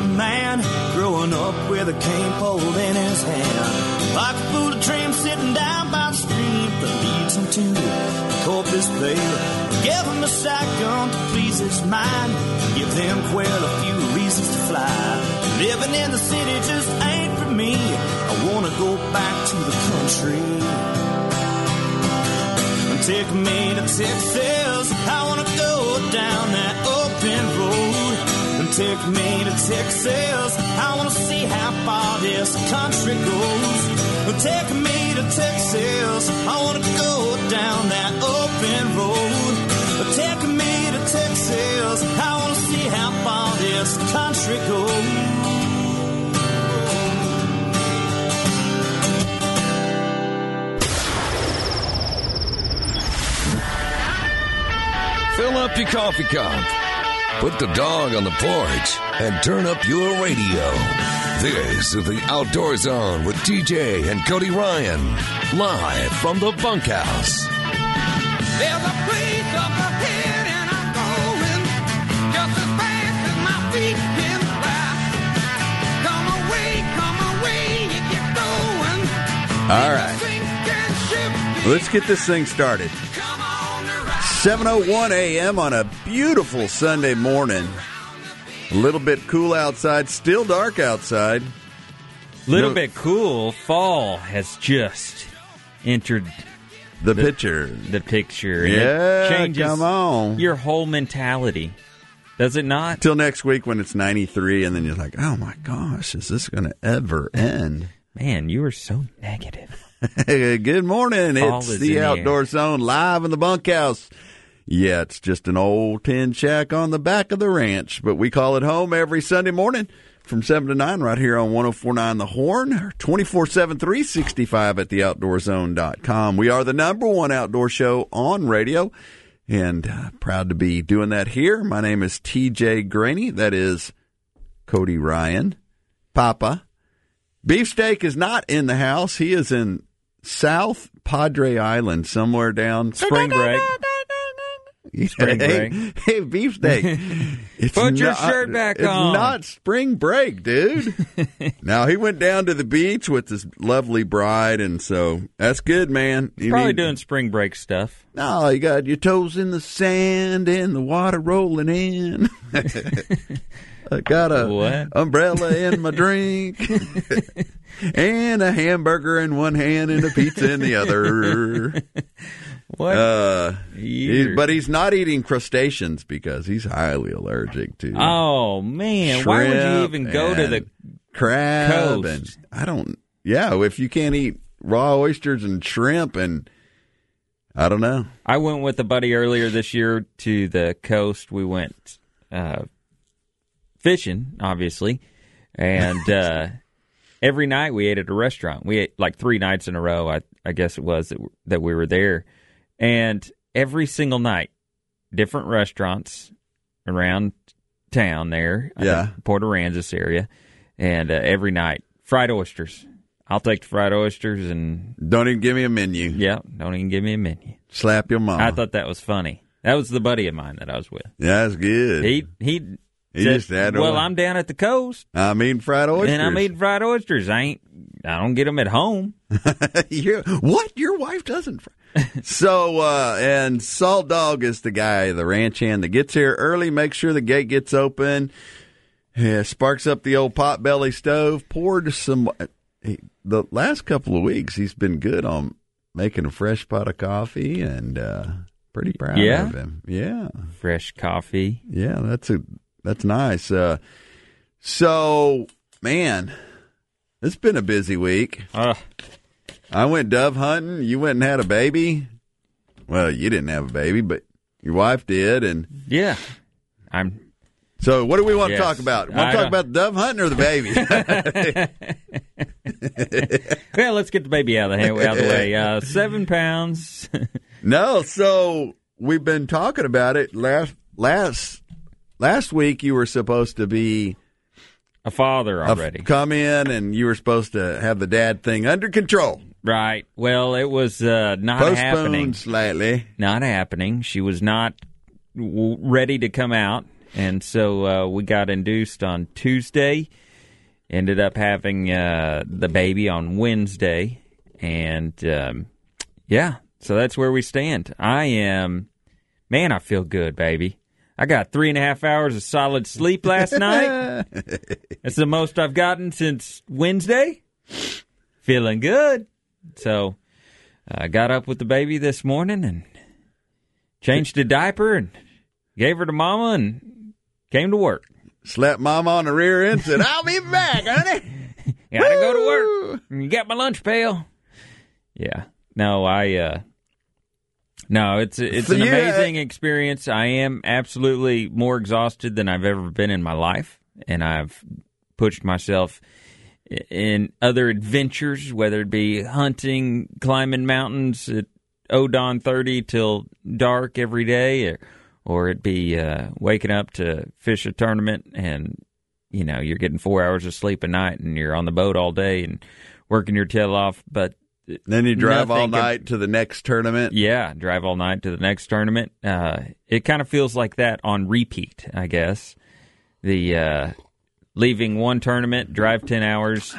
a man growing up with a cane pole in his hand. Like a fool dreams sitting down by the stream that leads him to the Corpus Bay. Give him a shotgun to please his mind. Give them quail a few reasons to fly. Living in the city just ain't for me. I wanna go back to the country. Take me to Texas. I wanna go down that take me to Texas. I wanna see how far this country goes. Take me to Texas. I wanna go down that open road. Take me to Texas. I wanna see how far this country goes. Fill up your coffee cup. Put the dog on the porch and turn up your radio. This is the Outdoor Zone with TJ and Cody Ryan, live from the bunkhouse. There's a place up ahead and I'm going just as fast as my feet can fly. Come away, come away, you get going. All right. Let's get this thing started. 7:01 a.m. on a beautiful Sunday morning. A little bit cool outside, still dark outside. A Little No- bit cool. Fall has just entered The, picture. the picture. and Yeah, changes come on. your whole mentality. Does it not? Till next week when it's 93 and then you're like, "Oh my gosh, is this going to ever end?" Man, you are so negative. Good morning. It's the the Outdoor Zone live in the bunkhouse. Yeah, it's just an old tin shack on the back of the ranch, but we call it home every Sunday morning from 7 to 9 right here on 1049 The Horn, or 24 7, 365 at theoutdoorzone.com. We are the number one outdoor show on radio and uh, proud to be doing that here. My name is TJ Greaney. That is Cody Ryan, Papa. Beefsteak is not in the house. He is in South Padre Island, somewhere down Spring break. Spring hey, break. Hey, beefsteak. It's Put your not- shirt back it's on. not spring break, dude. now he went down to the beach with his lovely bride, and so that's good, man. You Probably need- doing spring break stuff. No, you got your toes in the sand and the water rolling in. I got a What? umbrella in my drink, and a hamburger in one hand and a pizza in the other. What? Uh, he- but he's not eating crustaceans because he's highly allergic to oh man, why would you even go to the? crab coast? and I don't. Yeah, if you can't eat raw oysters and shrimp and I don't know. I went with a buddy earlier this year to the coast. We went uh, fishing, obviously, and uh, every night we ate at a restaurant. We ate like three nights in a row. I, I guess it was that, that we were there, and every single night, different restaurants around town there. Yeah. Port Aransas area, and uh, every night fried oysters. I'll take the fried oysters, and Don't even give me a menu. yeah, don't even give me a menu. Slap your mom. I thought that was funny. That was the buddy of mine that I was with. yeah, that's good. He he, He said, just had "Well. I'm down at the coast I'm eating fried oysters. and I'm eating fried oysters. I ain't. I don't get them at home. You- what? Your wife doesn't? fry- so, uh, and Salt Dog is the guy, the ranch hand that gets here early, makes sure the gate gets open, yeah, sparks up the old pot belly stove, poured some. He, the last couple of weeks, he's been good on making a fresh pot of coffee, and uh, pretty proud Yeah? of him. Yeah, Fresh coffee. yeah, that's a that's nice. Uh, so, man, it's been a busy week. Uh, I went dove hunting. You went and had a baby. Well, you didn't have a baby, but your wife did. And yeah. I'm. so, what do we want Yes. to talk about? Want I to talk don't- about dove hunting or the baby? Well, let's get the baby out of the, out of the way. Uh, seven pounds. no. So we've been talking about it last last last week. You were supposed to be a father a- already. come in, and you were supposed to have the dad thing under control. Right. Well, it was uh, not happening. Slightly. Not happening. She was not w- ready to come out. and so uh, we got induced on Tuesday. Ended up having uh, the baby on Wednesday, and um, yeah, so that's where we stand. I am, man, I feel good, baby. I got three and a half hours of solid sleep last night. That's the most I've gotten since Wednesday. Feeling good. So I got up with the baby this morning and changed the diaper and gave her to mama and came to work. Slapped mama on the rear end and said, I'll be back, honey. Gotta go to work. You got my lunch pail. Yeah. No, I uh no, it's it's So an you- amazing experience. I am absolutely more exhausted than I've ever been in my life, and I've pushed myself in other adventures, whether it be hunting, climbing mountains at Odon thirty till dark every day, or, or it be uh, waking up to fish a tournament, and you know you're getting four hours of sleep a night, and you're on the boat all day and working your tail off, but Then you drive all night to the next tournament. yeah, drive all night to the next tournament. Uh, it kind of feels like that on repeat, I guess. The uh, leaving one tournament, drive ten hours,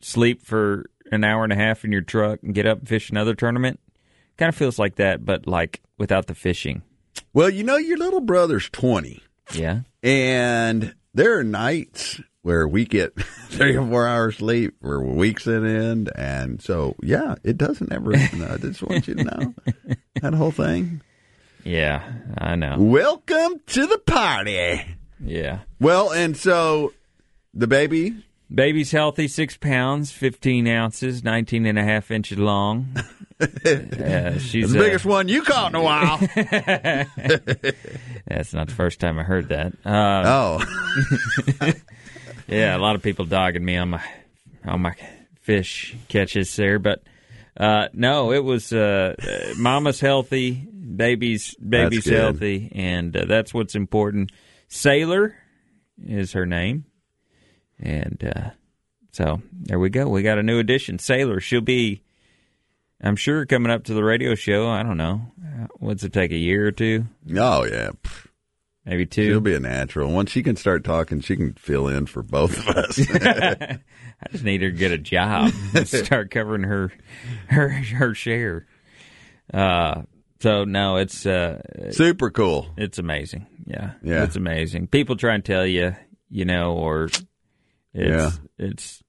sleep for an hour and a half in your truck, and get up and fish another tournament. Kind of feels like that, but like without the fishing. Well, you know, your little brother's 20, Yeah, and there are nights where we get three or four hours sleep for weeks in end. And so, yeah, it doesn't ever, happen. I just want you to know that whole thing. yeah, I know. Welcome to the party. Yeah, Well, and so the baby, baby's healthy, six pounds, fifteen ounces, 19 and a half inches long. Uh, she's the uh, biggest one you caught in a while. That's not the first time I heard that. Uh, oh, Yeah, a lot of people dogging me on my on my fish catches there, but uh, no, it was uh, uh, mama's healthy, baby's baby's healthy, and uh, that's what's important. Sailor is her name, and uh, so there we go. We got a new addition, Sailor. She'll be, I'm sure, coming up to the radio show. I don't know, Uh, what's it take a year or two? two, oh yeah. Maybe 2 She'll be a natural. Once she can start talking, she can fill in for both of us. I just need her to get a job and start covering her her her share. Uh, so no, it's uh, Super cool. it's amazing. Yeah, Yeah. it's amazing. People try and tell you, you know, or it's Yeah. it's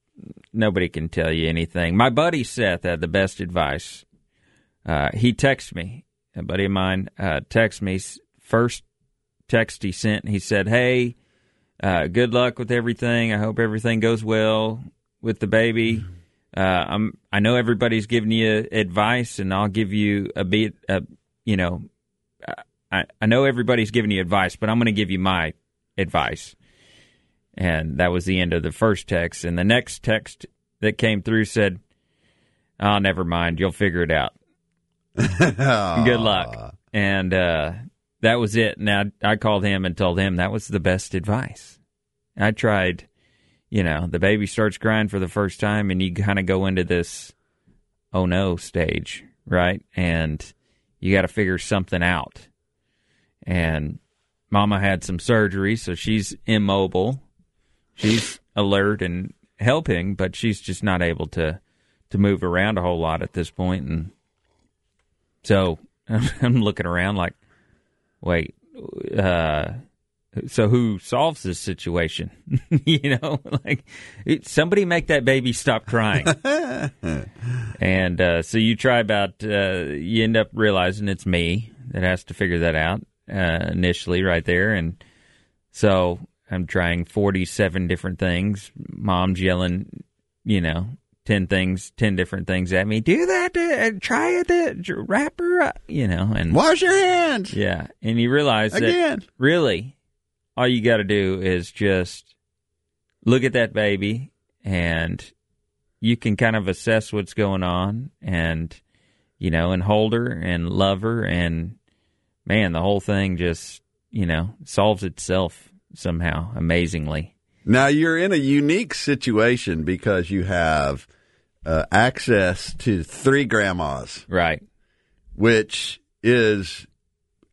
nobody can tell you anything. My buddy Seth had the best advice. Uh, he texted me. A buddy of mine uh, texted me first text he sent. He said, "Hey, uh, good luck with everything. I hope everything goes well with the baby. Uh, I'm. I know everybody's giving you advice, and I'll give you a bit. Uh, you know, I I know everybody's giving you advice, but I'm going to give you my advice." And that was the end of the first text. And the next text that came through said, "Oh, never mind. You'll figure it out. Good luck." And uh, that was it. Now I called him and told him that was the best advice. I tried, you know, the baby starts crying for the first time, and you kind of go into this oh no stage, right? And you got to figure something out. And mama had some surgery, so she's immobile. She's alert and helping, but she's just not able to to move around a whole lot at this point. And so I'm looking around like, wait, uh, so who solves this situation? you know, like somebody make that baby stop crying. and uh, so you try about, uh, you end up realizing it's me that has to figure that out uh, initially, right there. And so I'm trying 47 different things. Mom's yelling, you know, 10 things, 10 different things at me. Do that, uh, try it, uh, wrap her up, you know, and Wash your hands. yeah, and you realize that Again. really all you got to do is just look at that baby and you can kind of assess what's going on and you know and hold her and love her and man the whole thing just you know solves itself somehow amazingly Now you're in a unique situation because you have uh, access to three grandmas, right which is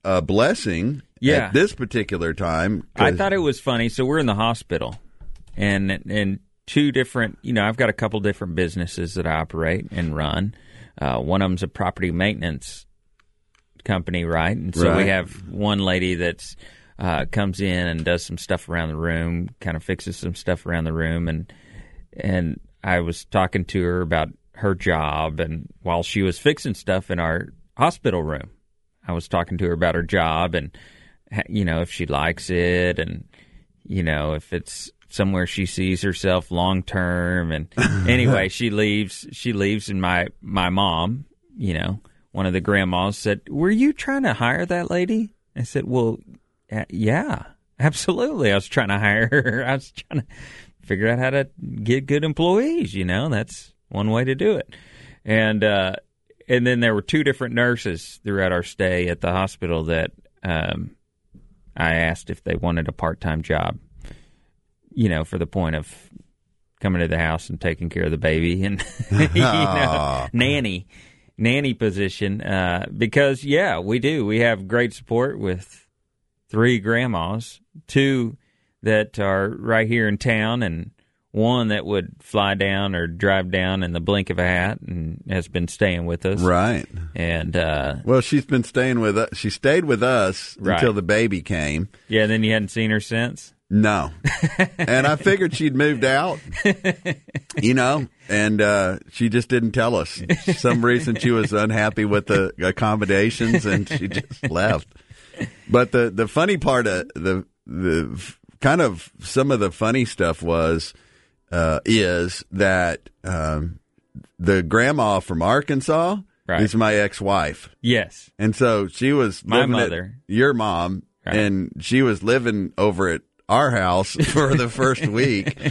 a blessing Yeah. at this particular time. I thought it was funny. So we're in the hospital, and and two different. You know, I've got a couple different businesses that I operate and run. Uh, one of them's a property maintenance company, right? And so we have one lady that's uh, comes in and does some stuff around the room, kind of fixes some stuff around the room, and and I was talking to her about her job, and while she was fixing stuff in our hospital room, I was talking to her about her job and you know if she likes it and you know if it's somewhere she sees herself long term. And anyway she leaves she leaves and my my mom you know one of the grandmas said were you trying to hire that lady? I said well yeah absolutely. I was trying to hire her. I was trying to figure out how to get good employees you know that's one way to do it. And uh and then there were two different nurses throughout our stay at the hospital that um, I asked if they wanted a part time job, you know, for the point of coming to the house and taking care of the baby and you know, nanny nanny position. Uh, because yeah, we do. We have great support with three grandmas, two that are right here in town and one that would fly down or drive down in the blink of a hat and has been staying with us. right. And uh, Well, she's been staying with us. She stayed with us Right. until the baby came. yeah, then you hadn't seen her since. No. and I figured she'd moved out, you know, and uh, she just didn't tell us. For some reason she was unhappy with the accommodations and she just left. But the, the funny part of the, the kind of some of the funny stuff was, uh, is that um, the grandma from Arkansas Right. is my ex wife. Yes. And so she was My mother. your mom, Right. and she was living over at our house for the first week.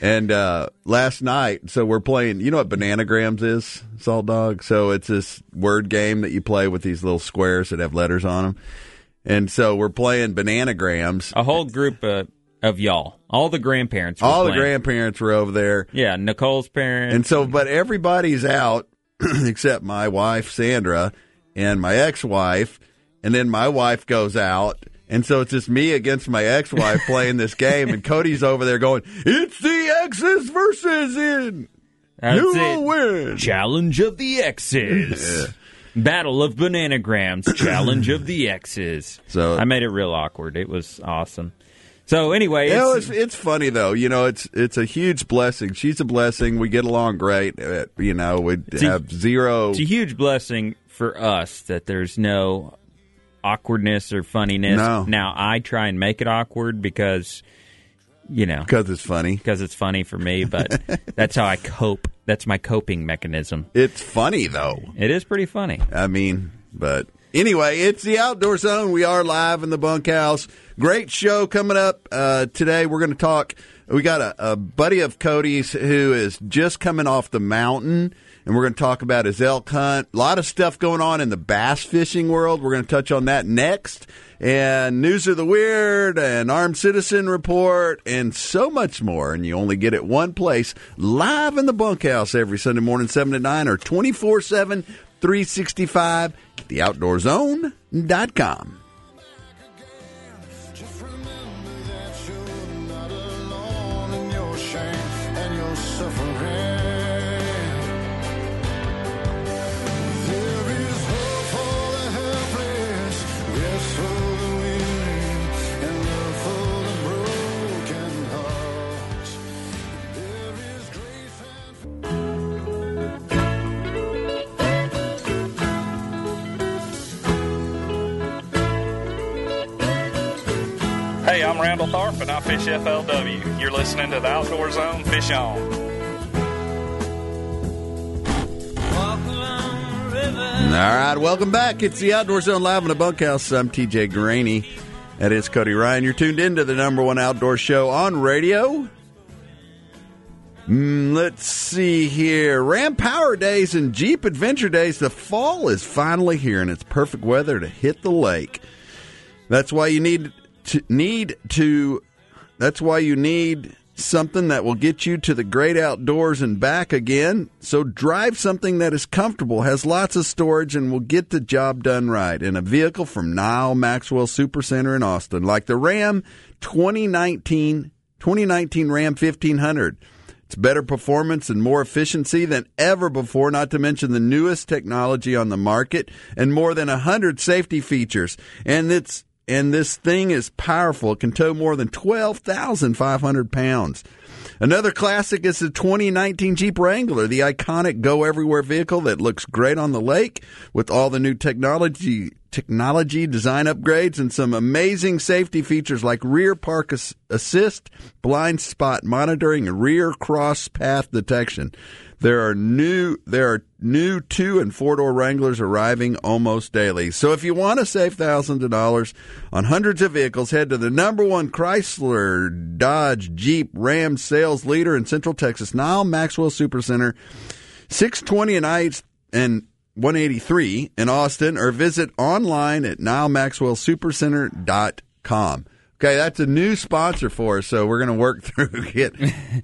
And uh, last night, so we're playing. You know what bananagrams is, Salt Dog? So it's this word game that you play with these little squares that have letters on them. And so we're playing bananagrams. A whole group of, of y'all, all the grandparents. were All the grandparents were over there. Yeah, Nicole's parents. And so, but everybody's out except my wife, Sandra, and my ex wife. And then my wife goes out. And so it's just me against my ex wife playing this game. And Cody's over there going, It's the X's versus in. That's you it. will win. Challenge of the X's. Battle of Bananagrams. Challenge of the X's. So- I made it real awkward. It was awesome. So anyway, You know, it's- it's, it's funny though. You know, it's it's a huge blessing. She's a blessing. We get along great. Uh, You know, we a- have zero. it's a huge blessing for us that there's no awkwardness or funniness. No. Now I try and make it awkward because you know Because it's funny. because it's funny for me, but that's how I cope. That's my coping mechanism. It's funny though. It is pretty funny. I mean, but anyway, it's the Outdoor Zone. We are live in the bunkhouse. Great show coming up uh, today. We're going to talk. We got a, a buddy of Cody's who is just coming off the mountain, and we're going to talk about his elk hunt. A lot of stuff going on in the bass fishing world. We're going to touch on that next. And News of the Weird, and Armed Citizen Report, and so much more. And you only get it one place, live in the bunkhouse every Sunday morning, 7 to 9, or 24 7, 365, theoutdoorzone.com. Hey, I'm Randall Tharp and I fish FLW. You're listening to the Outdoor Zone Fish On. All right, welcome back. It's the Outdoor Zone live in the bunkhouse. I'm TJ Greaney. That is Cody Ryan. You're tuned into the number one outdoor show on radio. Mm, let's see here. Ram Power Days and Jeep Adventure Days. The fall is finally here, and it's perfect weather to hit the lake. That's why you need to need to. That's why you need something that will get you to the great outdoors and back again. So drive something that is comfortable, has lots of storage, and will get the job done right in a vehicle from Nyle Maxwell Supercenter in Austin, like the Ram 2019 2019 Ram 1500. It's better performance and more efficiency than ever before, not to mention the newest technology on the market and more than 100 safety features. And it's and this thing is powerful. It can tow more than 12,500 pounds. Another classic is the 2019 Jeep Wrangler, the iconic go everywhere vehicle that looks great on the lake with all the new technology technology, design upgrades, and some amazing safety features like rear park assist, blind spot monitoring, and rear cross path detection. There are new there are new two and four door Wranglers arriving almost daily. So if you want to save thousands of dollars on hundreds of vehicles, head to the number one Chrysler, Dodge, Jeep, Ram sales leader in Central Texas, Nyle Maxwell Supercenter, six twenty and I and 183 in Austin, or visit online at nylemaxwellsupercenter.com. Okay, that's a new sponsor for us, so we're going to work through get,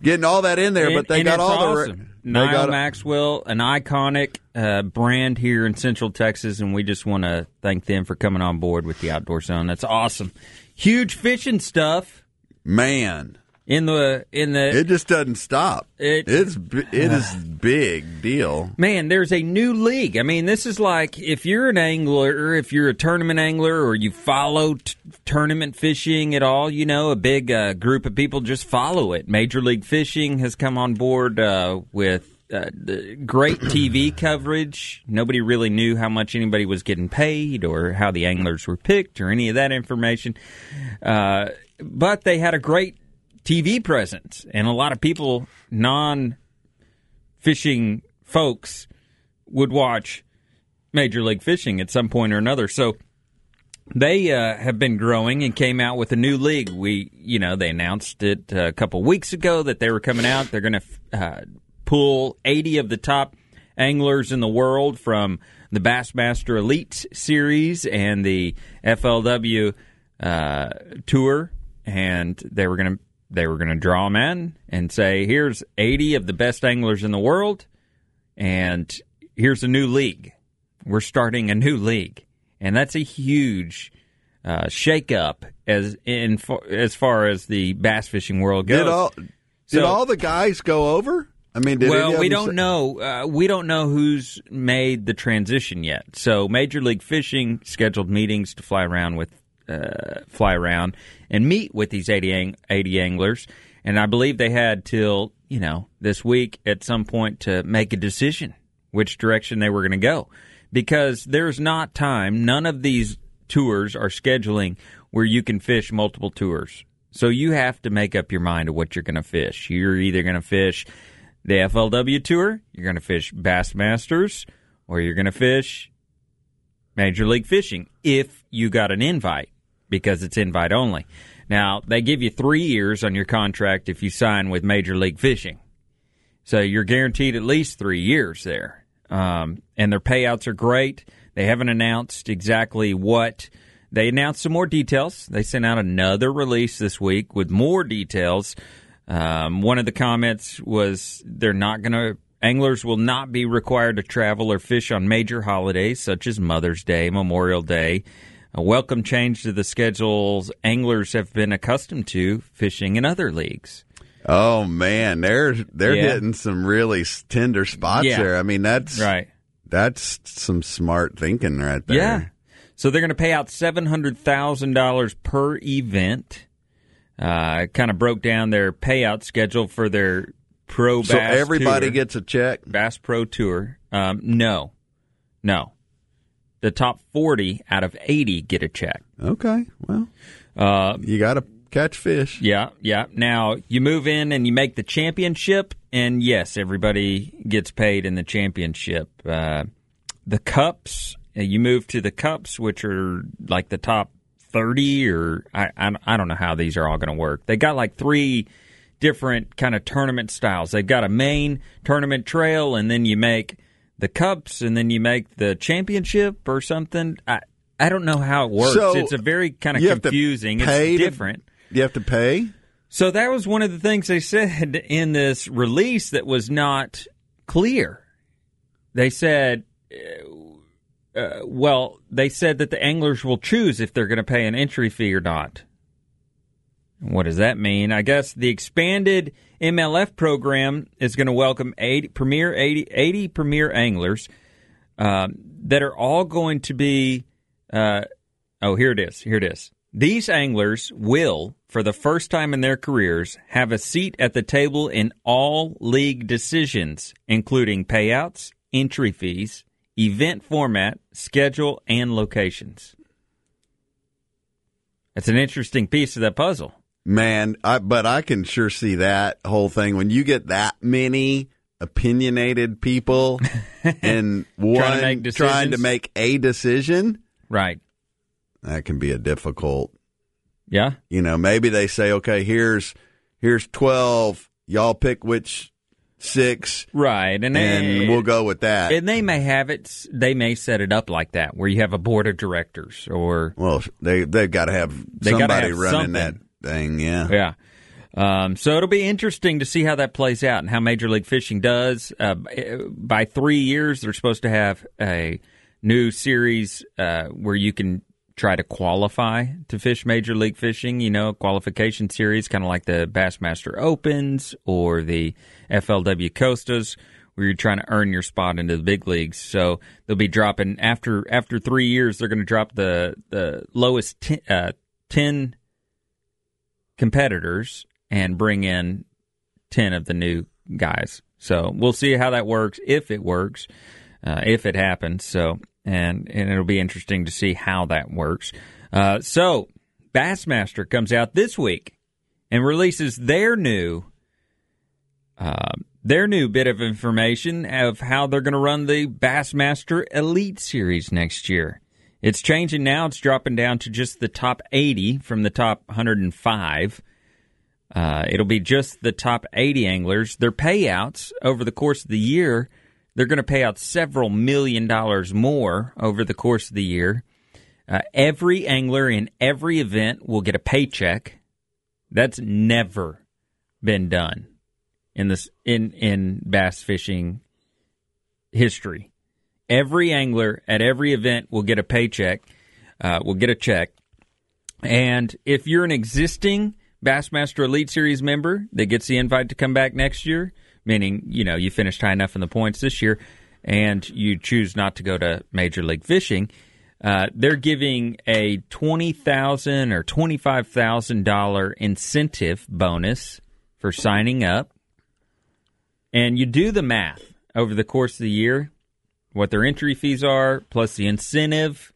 getting all that in there. And- but they got all the awesome. they Nyle got Maxwell, an iconic uh, brand here in Central Texas, and we just want to thank them for coming on board with the Outdoor Zone. That's awesome. Huge fishing stuff man. In the in the It just doesn't stop. It- it's it is big deal. Man, there's a new league. I mean, this is like if you're an angler, if you're a tournament angler, or you follow t- tournament fishing at all, you know, a big uh, group of people just follow it. Major League Fishing has come on board uh, with uh, great TV coverage. Nobody really knew how much anybody was getting paid or how the anglers were picked or any of that information. Uh, but they had a great TV presence, and a lot of people, non fishing folks would watch Major League Fishing at some point or another. So they uh, have been growing and came out with a new league. We, you know, they announced it a couple weeks ago that they were coming out. They're going to uh, pull 80 of the top anglers in the world from the Bassmaster Elite Series and the FLW uh, Tour, and they were going to they were going to draw them in and say, "Here's 80 of the best anglers in the world." and here's a new league. We're starting a new league, and that's a huge uh, shakeup as in far, as far as the bass fishing world goes. Did all did So- all the guys go over? I mean, did well, we don't say- know. Uh, we don't know who's made the transition yet. So, Major League Fishing scheduled meetings to fly around with, uh, fly around and meet with these 80, ang- 80 anglers, and I believe they had till you know this week at some point to make a decision which direction they were going to go, because there's not time. None of these tours are scheduling where you can fish multiple tours. So you have to make up your mind of what you're going to fish. You're either going to fish the FLW tour, you're going to fish Bassmasters, or you're going to fish Major League Fishing if you got an invite because it's invite only. Now, they give you three years on your contract if you sign with Major League Fishing. So you're guaranteed at least three years there. Um, and their payouts are great. They haven't announced exactly what. They announced some more details. They sent out another release this week with more details. Um, one of the comments was they're not going to, anglers will not be required to travel or fish on major holidays such as Mother's Day, Memorial Day. A welcome change to the schedules anglers have been accustomed to fishing in other leagues. Oh man, they're they're Yeah. hitting some really tender spots Yeah. there. I mean, that's Right. That's some smart thinking right there. Yeah. So they're going to pay out seven hundred thousand dollars per event. Uh, kind of broke down their payout schedule for their pro So bass. everybody tour, gets a check. bass pro tour. Um, no, no. The top forty out of eighty get a check. Okay. Well, Uh, you got to catch fish. yeah, yeah. Now you move in and you make the championship, and yes, everybody gets paid in the championship. Uh, the cups, uh, you move to the cups, which are like the top thirty, or I, I, I don't know how these are all going to work. They got like three different kind of tournament styles. They've got a main tournament trail, and then you make the cups, and then you make the championship or something. I I don't know how it works. So, it's a very kind of to confusing. It's to- different. You have to pay. So that was one of the things they said in this release that was not clear. They said, uh, uh, well, they said that the anglers will choose if they're going to pay an entry fee or not. What does that mean? I guess the expanded MLF program is going to welcome 80 premier 80, 80 premier anglers um, that are all going to be. Uh, oh, here it is. Here it is. These anglers will, for the first time in their careers, have a seat at the table in all league decisions, including payouts, entry fees, event format, schedule, and locations. That's an interesting piece of that puzzle. Man, I, but I can sure see that whole thing when you get that many opinionated people in one make decisions. trying to make a decision. Right. That can be a difficult. Yeah. You know, maybe they say, okay, here's here's twelve. Y'all pick which six, Right. And, and they, we'll go with that. And they may have it. They may set it up like that, where you have a board of directors, or well, they they've got to have somebody running that something. Thing. Yeah. yeah. Um, so it'll be interesting to see how that plays out and how Major League Fishing does. Uh, by three years, they're supposed to have a new series uh, where you can try to qualify to fish Major League Fishing. You know, qualification series, kind of like the Bassmaster Opens or the FLW Costas, where you're trying to earn your spot into the big leagues. So they'll be dropping after after three years. They're going to drop the the lowest ten, uh, ten competitors and bring in 10 of the new guys. So we'll see how that works, if it works, uh, if it happens. So, and, and it'll be interesting to see how that works. Uh, so, Bassmaster comes out this week and releases their new, uh, their new bit of information of how they're going to run the Bassmaster Elite Series next year. It's changing now. It's dropping down to just the top 80 from the top 105. Uh, it'll be just the top 80 anglers. Their payouts over the course of the year, they're going to pay out several million dollars more over the course of the year. Uh, every angler in every event will get a paycheck. That's never been done in this in in bass fishing history. Every angler at every event will get a paycheck, uh, will get a check, and if you're an existing Bassmaster Elite Series member that gets the invite to come back next year, meaning you know you finished high enough in the points this year, and you choose not to go to Major League Fishing, uh, they're giving a 20,000 or twenty five thousand dollar incentive bonus for signing up, and you do the math over the course of the year, what their entry fees are plus the incentive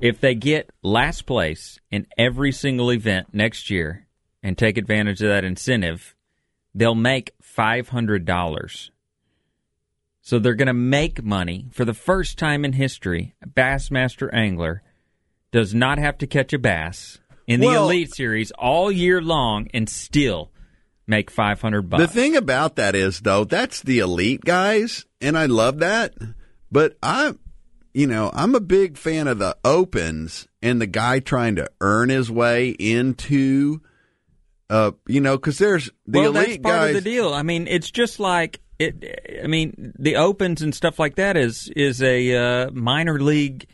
if they get last place in every single event next year and take advantage of that incentive, they'll make $500. So they're going to make money for the first time in history. A Bassmaster angler does not have to catch a bass in the Well- Elite Series all year long and still make 500 bucks. The thing about that is, though, that's the elite guys, and I love that. But I, you know, I'm a big fan of the opens and the guy trying to earn his way into, uh, you know, because there's the well, elite that's part guys. of the deal. I mean, it's just like it. I mean, the opens and stuff like that is is a uh, minor league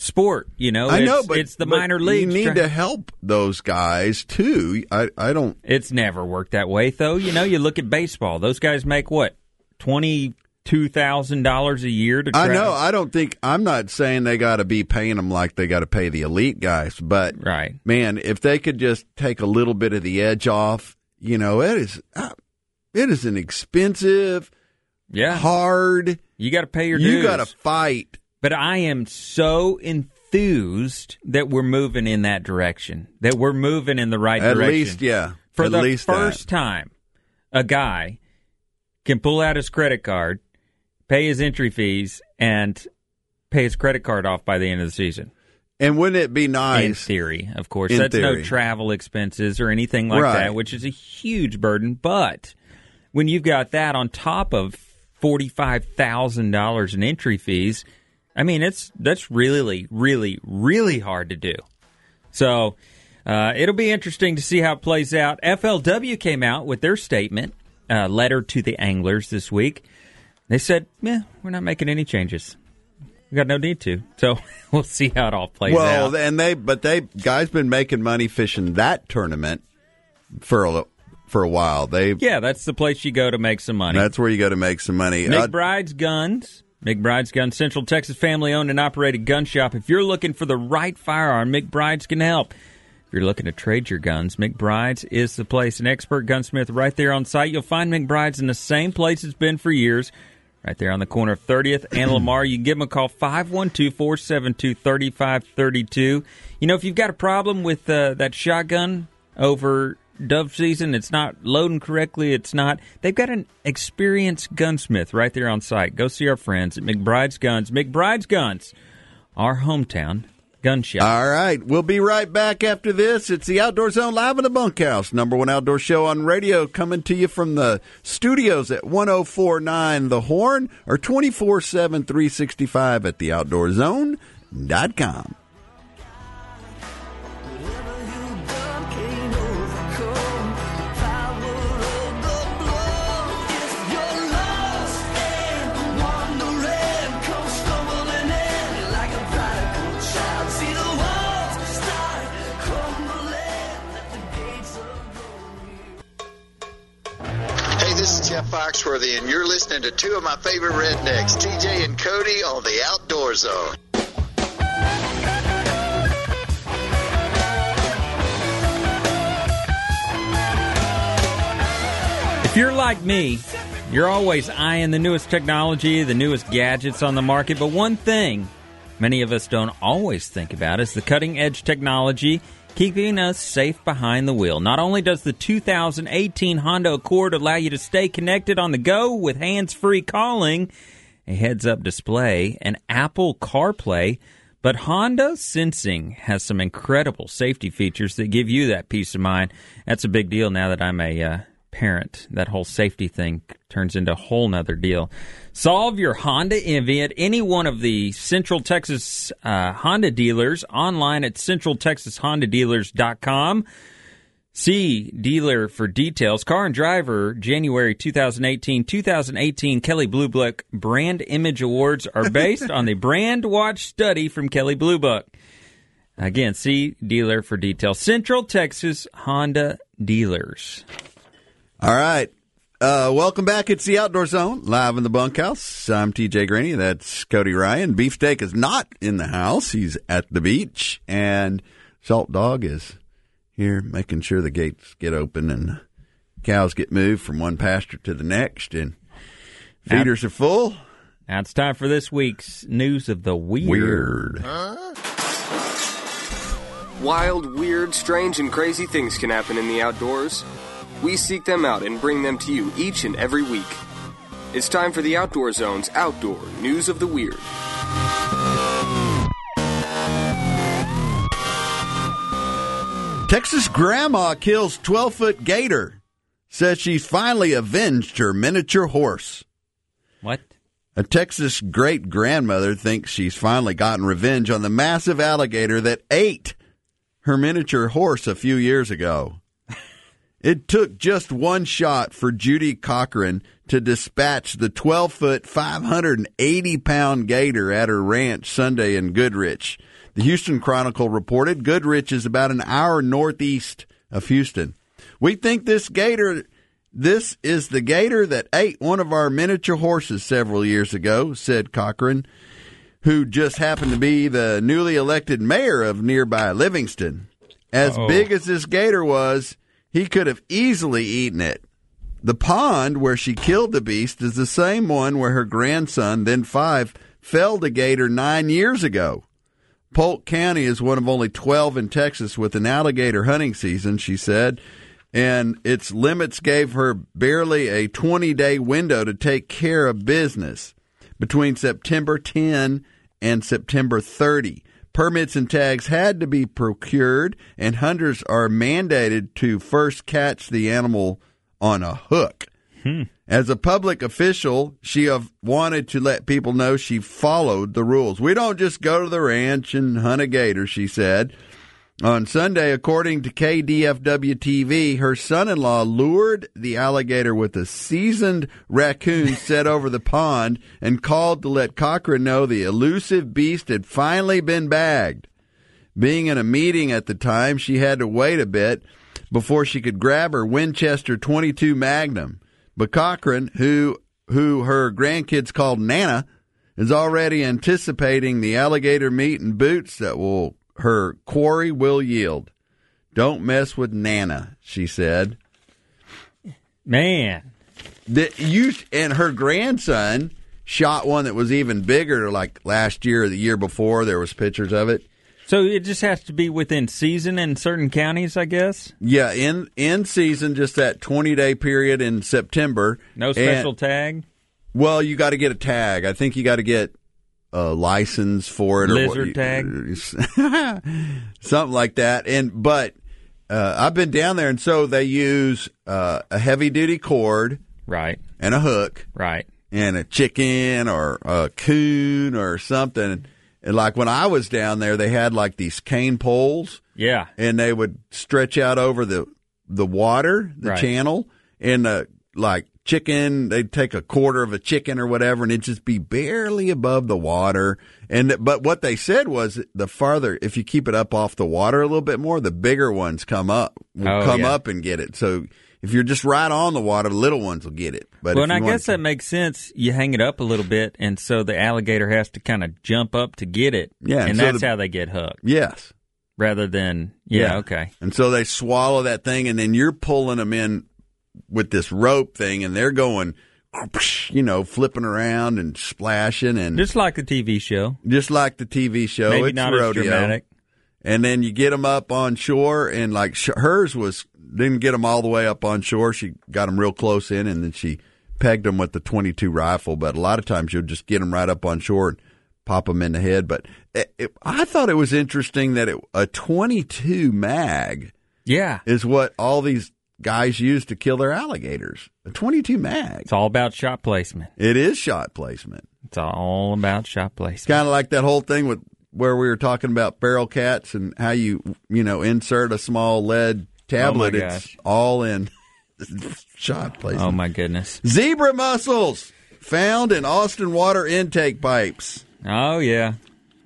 sport. You know, I it's, know, but it's the but minor league. You need to help those guys too. I, I don't. It's never worked that way, though. You know, you look at baseball; those guys make what twenty two thousand dollars a year to. I travel. know. I don't think. I'm not saying they got to be paying them like they got to pay the elite guys, but Right. man, if they could just take a little bit of the edge off, you know, it is. Uh, it is an expensive, Yeah, hard. you got to pay your You got to fight. But I am so enthused that we're moving in that direction. That we're moving in the right At direction. At least, yeah. For At the first that. time, a guy can pull out his credit card, pay his entry fees, and pay his credit card off by the end of the season. And wouldn't it be nice? In theory, of course. That's no travel expenses or anything like Right. that, which is a huge burden. But when you've got that on top of forty-five thousand dollars in entry fees, I mean, it's that's really, really, really hard to do. So Uh, it'll be interesting to see how it plays out. FLW came out with their statement, uh, letter to the anglers this week. They said, "Yeah, we're not making any changes. We got no need to." So we'll see how it all plays Well, out. Well, and they but they guys been making money fishing that tournament for a for a while. They yeah, that's the place you go to make some money. that's where you go to make some money. Uh, McBride's Guns. McBride's Gun Central Texas family owned and operated gun shop. If you're looking for the right firearm, McBride's can help. If you're looking to trade your guns, McBride's is the place. An expert gunsmith right there on site. You'll find McBride's in the same place it's been for years, right there on the corner of 30th and Lamar. You can give them a call, 512 472 3532. You know, if you've got a problem with uh, that shotgun over dove season, it's not loading correctly, it's not. They've got an experienced gunsmith right there on site. Go see our friends at McBride's Guns. McBride's Guns, our hometown gun shop. All right, we'll be right back after this. It's the Outdoor Zone live in the bunkhouse, number one outdoor show on radio, coming to you from the studios at 1049 The Horn or 24 7 365 at theoutdoorzone.com. Jeff Foxworthy, and you're listening to two of my favorite rednecks, TJ and Cody, on the Outdoor Zone. If you're like me, you're always eyeing the newest technology, the newest gadgets on the market, but one thing many of us don't always think about is the cutting edge technology keeping us safe behind the wheel. Not only does the 2018 Honda Accord allow you to stay connected on the go with hands free calling, a heads up display, and Apple CarPlay, but Honda Sensing has some incredible safety features that give you that peace of mind. That's a big deal now that I'm a uh, parent. That whole safety thing turns into a whole nother deal. Solve your Honda envy at any one of the Central Texas uh, Honda dealers online at centraltexashondadealers.com. See dealer for details. Car and Driver January 2018 2018 Kelley Blue Book Brand Image Awards are based on the Brand Watch study from Kelley Blue Book. Again, see dealer for details. Central Texas Honda Dealers. All right. Uh, welcome back. It's the Outdoor Zone, live in the bunkhouse. I'm TJ Greaney. That's Cody Ryan. Beefsteak is not in the house. He's at the beach. And Salt Dog is here making sure the gates get open and cows get moved from one pasture to the next. And feeders are full. Now it's time for this week's news of the weird. Weird. Wild, weird, strange, and crazy things can happen in the outdoors. We seek them out and bring them to you each and every week. It's time for the Outdoor Zone's Outdoor News of the Weird. Texas grandma kills 12 foot gator. Says she's finally avenged her miniature horse. What? A Texas great grandmother thinks she's finally gotten revenge on the massive alligator that ate her miniature horse a few years ago. It took just one shot for Judy Cochran to dispatch the 12 foot, 580 pound gator at her ranch Sunday in Goodrich. The Houston Chronicle reported Goodrich is about an hour northeast of Houston. We think this gator, this is the gator that ate one of our miniature horses several years ago, said Cochran, who just happened to be the newly elected mayor of nearby Livingston. As Uh-oh. big as this gator was, he could have easily eaten it. The pond where she killed the beast is the same one where her grandson, then five, felled a gator nine years ago. Polk County is one of only 12 in Texas with an alligator hunting season, she said, and its limits gave her barely a 20 day window to take care of business between September 10 and September 30. Permits and tags had to be procured, and hunters are mandated to first catch the animal on a hook. Hmm. As a public official, she have wanted to let people know she followed the rules. We don't just go to the ranch and hunt a gator, she said. On Sunday, according to KDFW TV, her son in law lured the alligator with a seasoned raccoon set over the pond and called to let Cochran know the elusive beast had finally been bagged. Being in a meeting at the time, she had to wait a bit before she could grab her Winchester 22 Magnum. But Cochran, who who her grandkids called Nana, is already anticipating the alligator meat and boots that will her quarry will yield. Don't mess with Nana, she said. Man, The, you and her grandson shot one that was even bigger, like last year or the year before. There was pictures of it. so it just has to be within season in certain counties, I guess. Yeah, in in season, just that twenty day period in September. No special And- tag. well, you got to get a tag. I think you got to get a license for it. Lizard tag? tag, something like that. And but uh, I've been down there, and so they use uh, a heavy duty cord Right, and a hook. right. and a chicken or a coon or something. And like when I was down there, they had like these cane poles, Yeah, and they would stretch out over the the water, the Right. channel, and uh, like chicken. They'd take a quarter of a chicken or whatever, and it'd just be barely above the water. And but what they said was the farther, if you keep it up off the water a little bit more, the bigger ones come up, will Oh, come yeah. up and get it. So. If you're just right on the water, the little ones will get it. But well, and I guess to- that makes sense. You hang it up a little bit, and so the alligator has to kind of jump up to get it. Yeah, and so that's the- how they get hooked, yes, rather than yeah, okay, And so they swallow that thing, and then you're pulling them in with this rope thing, and they're going, you know, flipping around and splashing, and just, like the TV show. Just like the TV show. Maybe it's not rodeo. as dramatic. And then you get them up on shore, and like sh- hers was didn't get them all the way up on shore. She got them real close in, and then she pegged them with the 22 rifle. But a lot of times you'll just get them right up on shore and pop them in the head. But it, it, I thought it was interesting that it, a 22 mag Yeah, is what all these guys use to kill their alligators. A 22 mag. it's all about shot placement. It is shot placement. It's all about shot placement. Kind of like that whole thing with where we were talking about feral cats and how you you know insert a small lead tablet. Oh it's all in shot placement. Oh my goodness. Zebra mussels found in Austin water intake pipes. Oh yeah,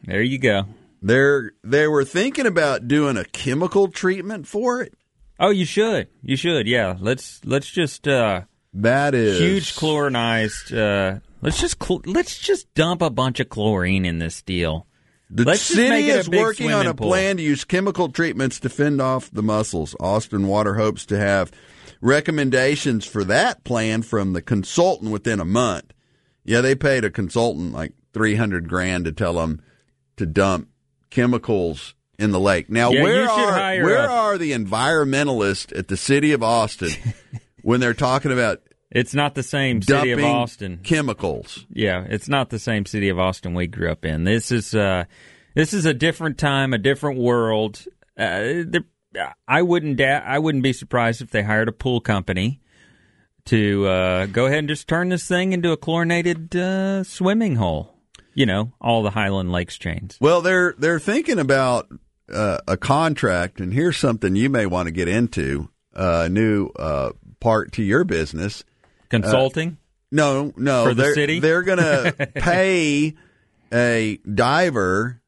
there you go. They're they were thinking about doing a chemical treatment for it. Oh, you should. You should. Yeah. Let's let's just uh That is huge chlorinized uh let's just cl- let's just dump a bunch of chlorine in this deal. The Let's city is working on a pool. plan to use chemical treatments to fend off the mussels. Austin Water hopes to have recommendations for that plan from the consultant within a month. Yeah, they paid a consultant like three hundred grand to tell them to dump chemicals in the lake. Now, Yeah, where are where are the environmentalists at the city of Austin when they're talking about It's not the same city of Austin. chemicals? Yeah, it's not the same city of Austin we grew up in. This is uh this is a different time, a different world. Uh, I wouldn't da- I wouldn't be surprised if they hired a pool company to uh, go ahead and just turn this thing into a chlorinated uh, swimming hole. You know, all the Highland Lakes chains. Well, they're they're thinking about uh, a contract, and here's something you may want to get into a new uh, part to your business. Consulting. No, no, For the they're, city? they're going to pay a diver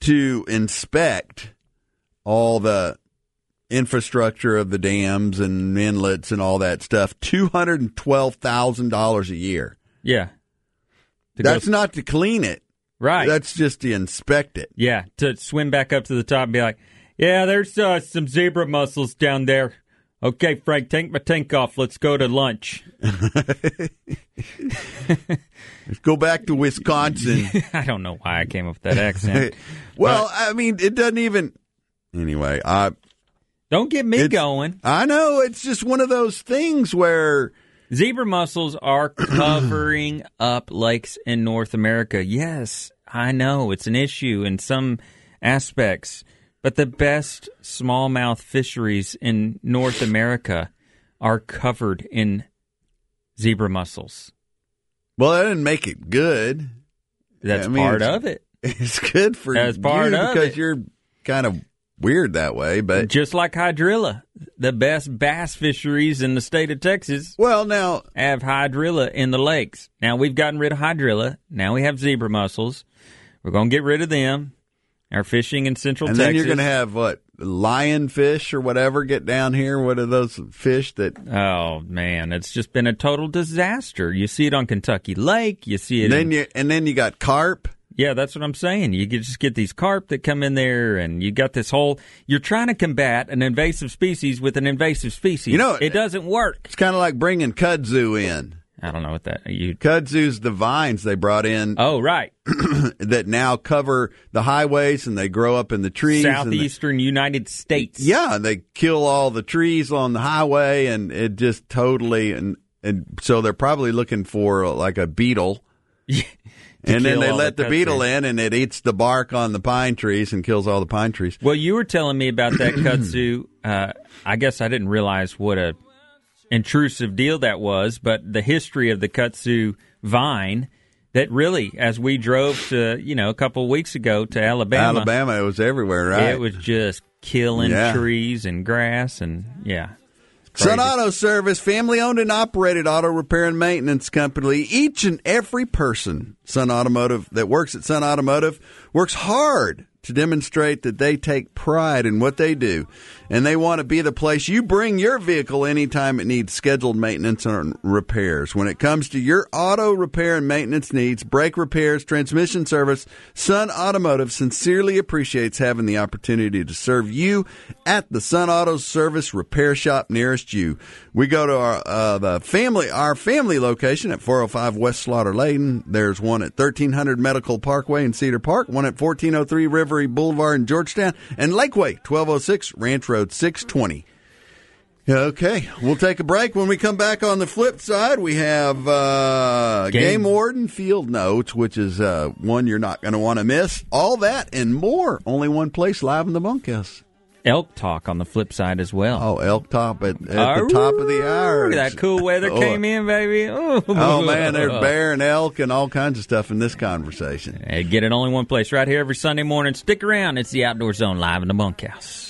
to inspect all the infrastructure of the dams and inlets and all that stuff. Two hundred and twelve thousand dollars a year. yeah. To go- That's not to clean it. Right. That's just to inspect it. Yeah, to swim back up to the top and be like, yeah, there's uh, some zebra mussels down there. Okay, Frank, take my tank off. Let's go to lunch. Let's go back to Wisconsin. I don't know why I came up with that accent. well, I mean, it doesn't even. Anyway, I Don't get me going. I know it's just one of those things where Zebra mussels are covering up lakes in North America. Yes, I know it's an issue in some aspects, but the best smallmouth fisheries in North America are covered in zebra mussels. well, that didn't make it good. That's I mean, part of it. It's good for That's part you of because it. you're kind of weird that way, but Just like hydrilla, the best bass fisheries in the state of Texas well, now have hydrilla in the lakes. Now we've gotten rid of hydrilla. Now we have zebra mussels. We're going to get rid of them. Our fishing in Central and Texas. then you're going to have what lionfish or whatever get down here. What are those fish that? Oh man, it's just been a total disaster. You see it on Kentucky Lake. You see it. then in, you and then you got carp. Yeah, that's what I'm saying. You just get these carp that come in there, and you got this whole. You're trying to combat an invasive species with an invasive species. You know- it doesn't work. It's kind of like bringing kudzu in. I don't know what that you. Kudzu's the vines they brought in Oh right, that now cover the highways and they grow up in the trees. and they- southeastern United States. Yeah, they kill all the trees on the highway, and it just totally and and so they're probably looking for uh, like a beetle, and then they let the the, beetle in, and it eats the bark on the pine trees and kills all the pine trees. Well, you were telling me about that kudzu. Uh, I guess I didn't realize what a intrusive deal that was, but the history of the kudzu vine that really, as we drove to, you know, a couple of weeks ago to Alabama, Alabama, it was everywhere, right? it was just killing Yeah. trees and grass and yeah. Sun. Auto Service, family owned and operated auto repair and maintenance company. Each and every person, Sun Automotive, that works at Sun Automotive, works hard to demonstrate that they take pride in what they do. And they want to be the place you bring your vehicle anytime it needs scheduled maintenance or repairs. When it comes to your auto repair and maintenance needs, brake repairs, transmission service, Sun Automotive sincerely appreciates having the opportunity to serve you at the Sun Auto Service repair shop nearest you. We go to our uh, the family our family location at 405 West Slaughter Lane. There's one at 1300 Medical Parkway in Cedar Park, one at 1403 Rivery Boulevard in Georgetown, and Lakeway 1206 Ranch Road 620. Okay, we'll take a break. When we come back on the flip side, we have uh, Game- Game Warden Field Notes, which is uh, one you're not going to want to miss. All that and more. Only one place live in the bunkhouse. Elk talk on the flip side as well. Oh, Elk Top at, at the top of the hour. Look at that cool weather Oh, came in, baby. Oh, Oh man, there's bear and elk and all kinds of stuff in this conversation. Hey, get it only one place right here every Sunday morning. Stick around. It's the Outdoor Zone live in the bunkhouse.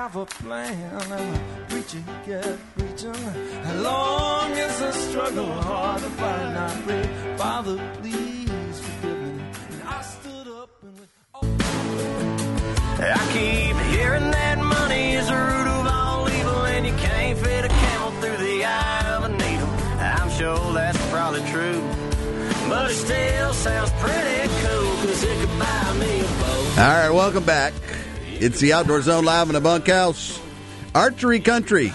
Have a plan. I'm preaching, get preaching. As long as the struggle hard to find, I pray, Father, please forgive me. And I stood up and went, oh. I keep hearing that money is the root of all evil, and you can't fit a camel through the eye of a needle. I'm sure that's probably true, but it still sounds pretty cool, cause it could buy me a boat. All right, welcome back. It's the Outdoor Zone live in the bunkhouse. Archery country.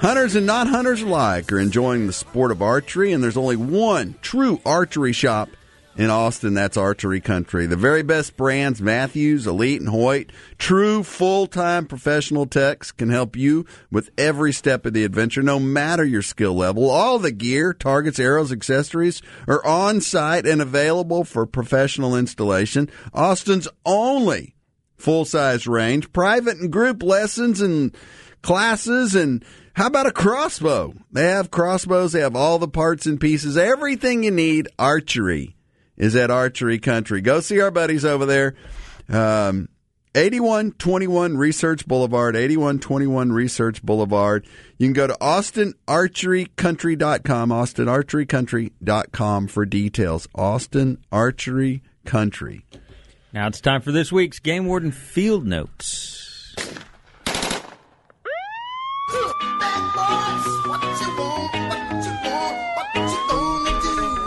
Hunters and non hunters alike are enjoying the sport of archery, and there's only one true archery shop in Austin. That's Archery Country. The very best brands, Mathews, Elite, and Hoyt, true full time professional techs can help you with every step of the adventure, no matter your skill level. All the gear, targets, arrows, accessories are on site and available for professional installation. Austin's only full size range, private and group lessons and classes and how about a crossbow? They have crossbows, they have all the parts and pieces, everything you need. Archery is at Archery Country. Go see our buddies over there. Um, 8121 Research Boulevard, 8121 Research Boulevard. You can go to austinarcherycountry.com, austinarcherycountry.com for details. Austin Archery Country. Now it's time for this week's Game Warden Field Notes.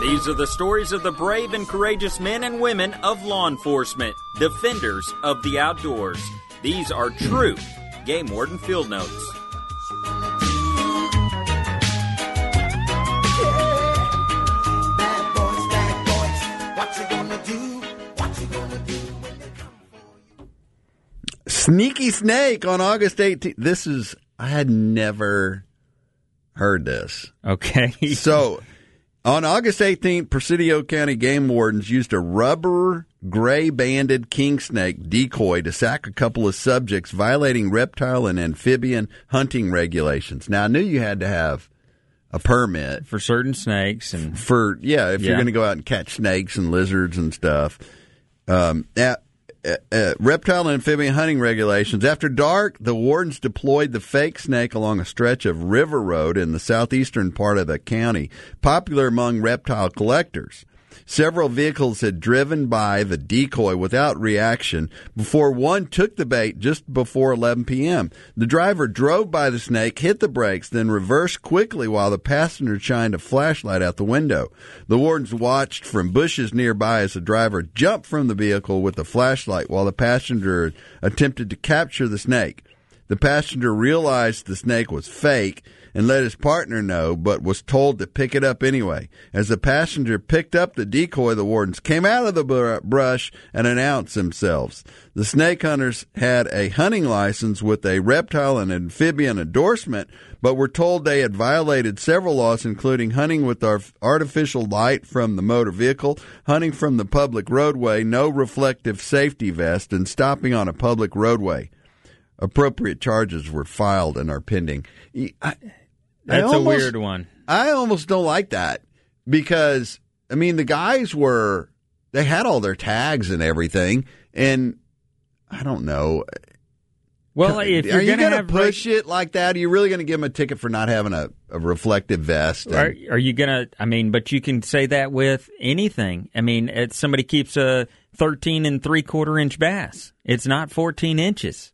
These are the stories of the brave and courageous men and women of law enforcement, defenders of the outdoors. These are true Game Warden Field Notes. Sneaky Snake on August 18th. This is, I had never heard this. Okay. So, on August 18th, Presidio County game wardens used a rubber gray banded king snake decoy to sack a couple of subjects violating reptile and amphibian hunting regulations. Now, I knew you had to have a permit for certain snakes and for yeah if you're going to go out and catch snakes and lizards and stuff um, uh, uh, uh, reptile and amphibian hunting regulations. After dark the wardens deployed the fake snake along a stretch of river road in the southeastern part of the county popular among reptile collectors Several vehicles had driven by the decoy without reaction before one took the bait just before 11 p.m. The driver drove by the snake, hit the brakes, then reversed quickly while the passenger shined a flashlight out the window. The wardens watched from bushes nearby as the driver jumped from the vehicle with the flashlight while the passenger attempted to capture the snake. The passenger realized the snake was fake and let his partner know, but was told to pick it up anyway. As the passenger picked up the decoy, the wardens came out of the brush and announced themselves. The snake hunters had a hunting license with a reptile and amphibian endorsement, but were told they had violated several laws, including hunting with ar- artificial light from the motor vehicle, hunting from the public roadway, no reflective safety vest, and stopping on a public roadway appropriate charges were filed and are pending. I That's almost- a weird one. I almost don't like that because I mean the guys were they had all their tags and everything, and I don't know. Well, if are you're you going to push it like that? Are you really going to give them a ticket for not having a, a reflective vest? And- Are, are you gonna? I mean, but you can say that with anything. I mean, somebody keeps a thirteen and three quarter inch bass. It's not fourteen inches.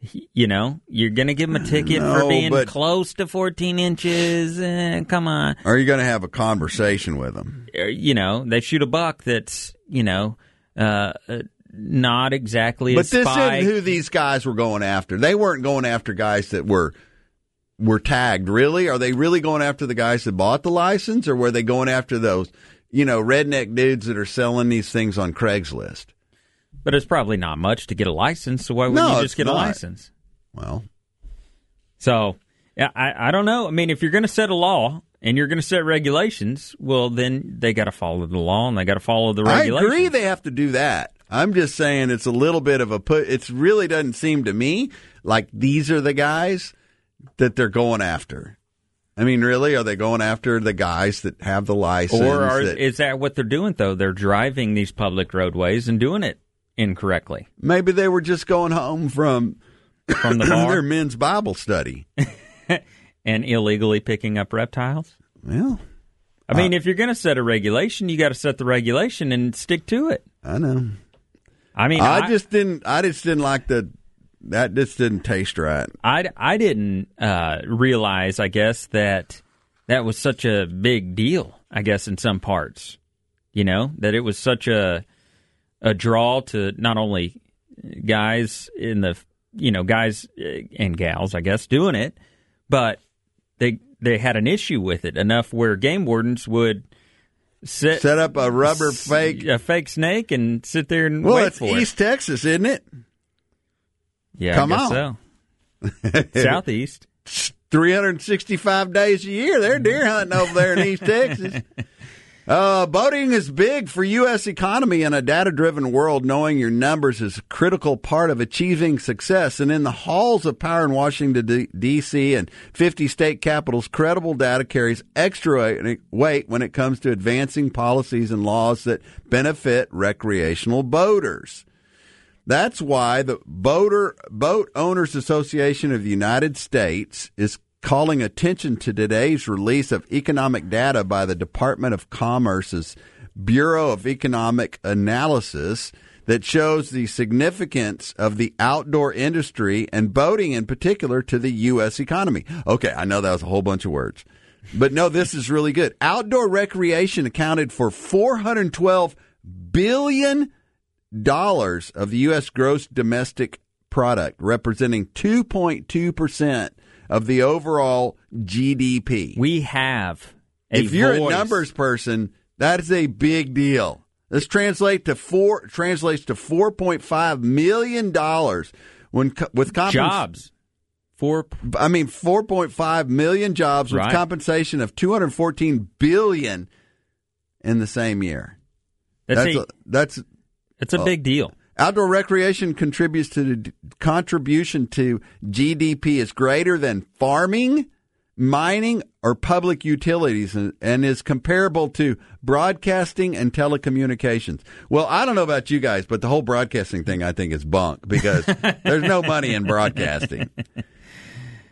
You know, you're gonna give them a ticket No, for being close to fourteen inches. Eh, come on, Are you going to have a conversation with them? Uh, you know, they shoot a buck that's you know uh, uh, not exactly. But this spike. isn't who these guys were going after. They weren't going after guys that were were tagged. Really, are they really going after the guys that bought the license, or were they going after those you know redneck dudes that are selling these things on Craigslist? But it's probably not much to get a license. So why wouldn't No, you just get a license? Well, So, yeah, I, I don't know. I mean, if you're going to set a law and you're going to set regulations, well, then they got to follow the law and they got to follow the regulations. I agree they have to do that. I'm just saying it's a little bit of a put. It really doesn't seem to me like these are the guys that they're going after. I mean, really, are they going after the guys that have the license? Or are, that- is that what they're doing, though? They're driving these public roadways and doing it incorrectly maybe they were just going home from from the their men's Bible study. and illegally picking up reptiles. Well, I mean, if you're going to set a regulation, you got to set the regulation and stick to it. I know. I mean, I, I, just didn't. I just didn't like the. That just didn't taste right. I, I didn't uh, realize, I guess, that that was such a big deal, I guess, in some parts. You know, that it was such a a draw to not only guys in the, you know, guys uh, and gals, I guess, doing it, but they they had an issue with it enough where game wardens would sit, Set up a rubber fake. a fake snake and sit there and Well, wait it's for East it. Texas, isn't it? Yeah, come on. so. Southeast. 365 days a year. They're deer hunting over there in East Texas. Uh, boating is big for U.S. economy in a data-driven world. Knowing your numbers is a critical part of achieving success. And in the halls of power in Washington, D.C. and 50 state capitals, credible data carries extra weight- when it comes to advancing policies and laws that benefit recreational boaters. That's why the Boater Boat Owners Association of the United States is calling attention to today's release of economic data by the Department of Commerce's Bureau of Economic Analysis that shows the significance of the outdoor industry and boating in particular to the U.S. economy. Okay, I know that was a whole bunch of words. But no, this is really good. Outdoor recreation accounted for 412 billion dollars of the U.S. gross domestic product, representing 2.2 percent of the overall GDP. We have a if you're voice. a numbers person, that is a big deal. This translate to four translates to 4.5 million dollars when with compens- jobs. Four I mean 4.5 million jobs with Right. compensation of 214 billion in the same year. That's That's a, a, that's it's a big deal. Outdoor recreation contributes to the contribution to GDP is greater than farming, mining or public utilities and, and is comparable to broadcasting and telecommunications. Well, I don't know about you guys, but the whole broadcasting thing I think is bunk because there's no money in broadcasting.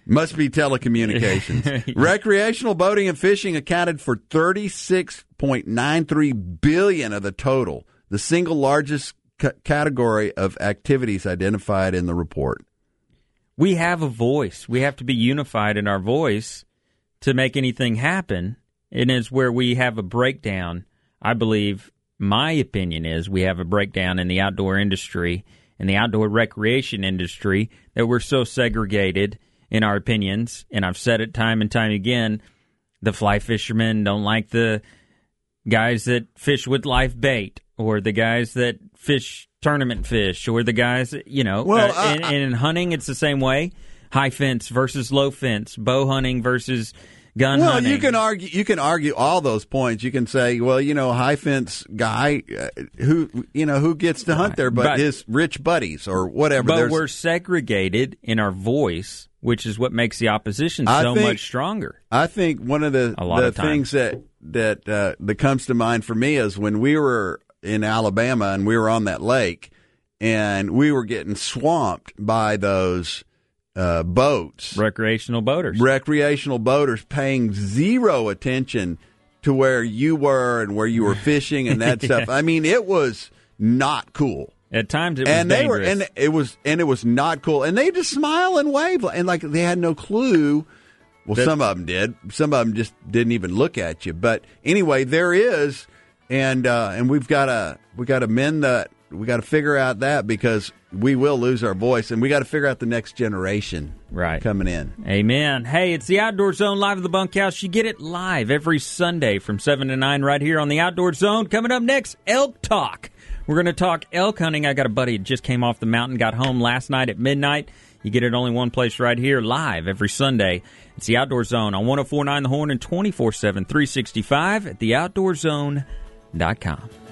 Must be telecommunications. Recreational boating and fishing accounted for 36.93 billion of the total, the single largest c- category of activities identified in the report. we have a voice. We have to be unified in our voice to make anything happen. And it's where we have a breakdown. I believe, my opinion is, we have a breakdown in the outdoor industry and the outdoor recreation industry that we're so segregated in our opinions. And I've said it time and time again. The fly fishermen don't like the guys that fish with live bait or the guys that fish tournament fish or the guys you know Well, uh, I- and, and in hunting it's the same way high fence versus low fence bow hunting versus gun well, hunting you can argue. You can argue all those points. You can say, well, you know, high fence guy, uh, who you know who gets to hunt there, but, But- his rich buddies or whatever. but There's- we're segregated in our voice which is what makes the opposition I so think- much stronger I think one of the A lot the of things that that uh, that comes to mind for me is when we were in Alabama and we were on that lake and we were getting swamped by those uh, boats, recreational boaters recreational boaters paying zero attention to where you were and where you were fishing and that stuff. I mean, it was not cool. at times it was and they dangerous. were and it was and it was not cool and they just smile and wave and like they had no clue well That- some of them did some of them just didn't even look at you but anyway there is and uh and we've got to we got to mend that we got to figure out that because we will lose our voice and we got to figure out the next generation Right. coming in Amen. Hey, it's the Outdoor Zone live at the bunkhouse. You get it live every Sunday from 7 to 9 right here on the Outdoor Zone. Coming up next, elk talk. We're going to talk elk hunting. I got a buddy that just came off the mountain, got home last night at midnight. You get it only one place right here, live every Sunday. It's the Outdoor Zone on 1049 The Horn and 24 7, 365 at theoutdoorzone.com. Inc.com.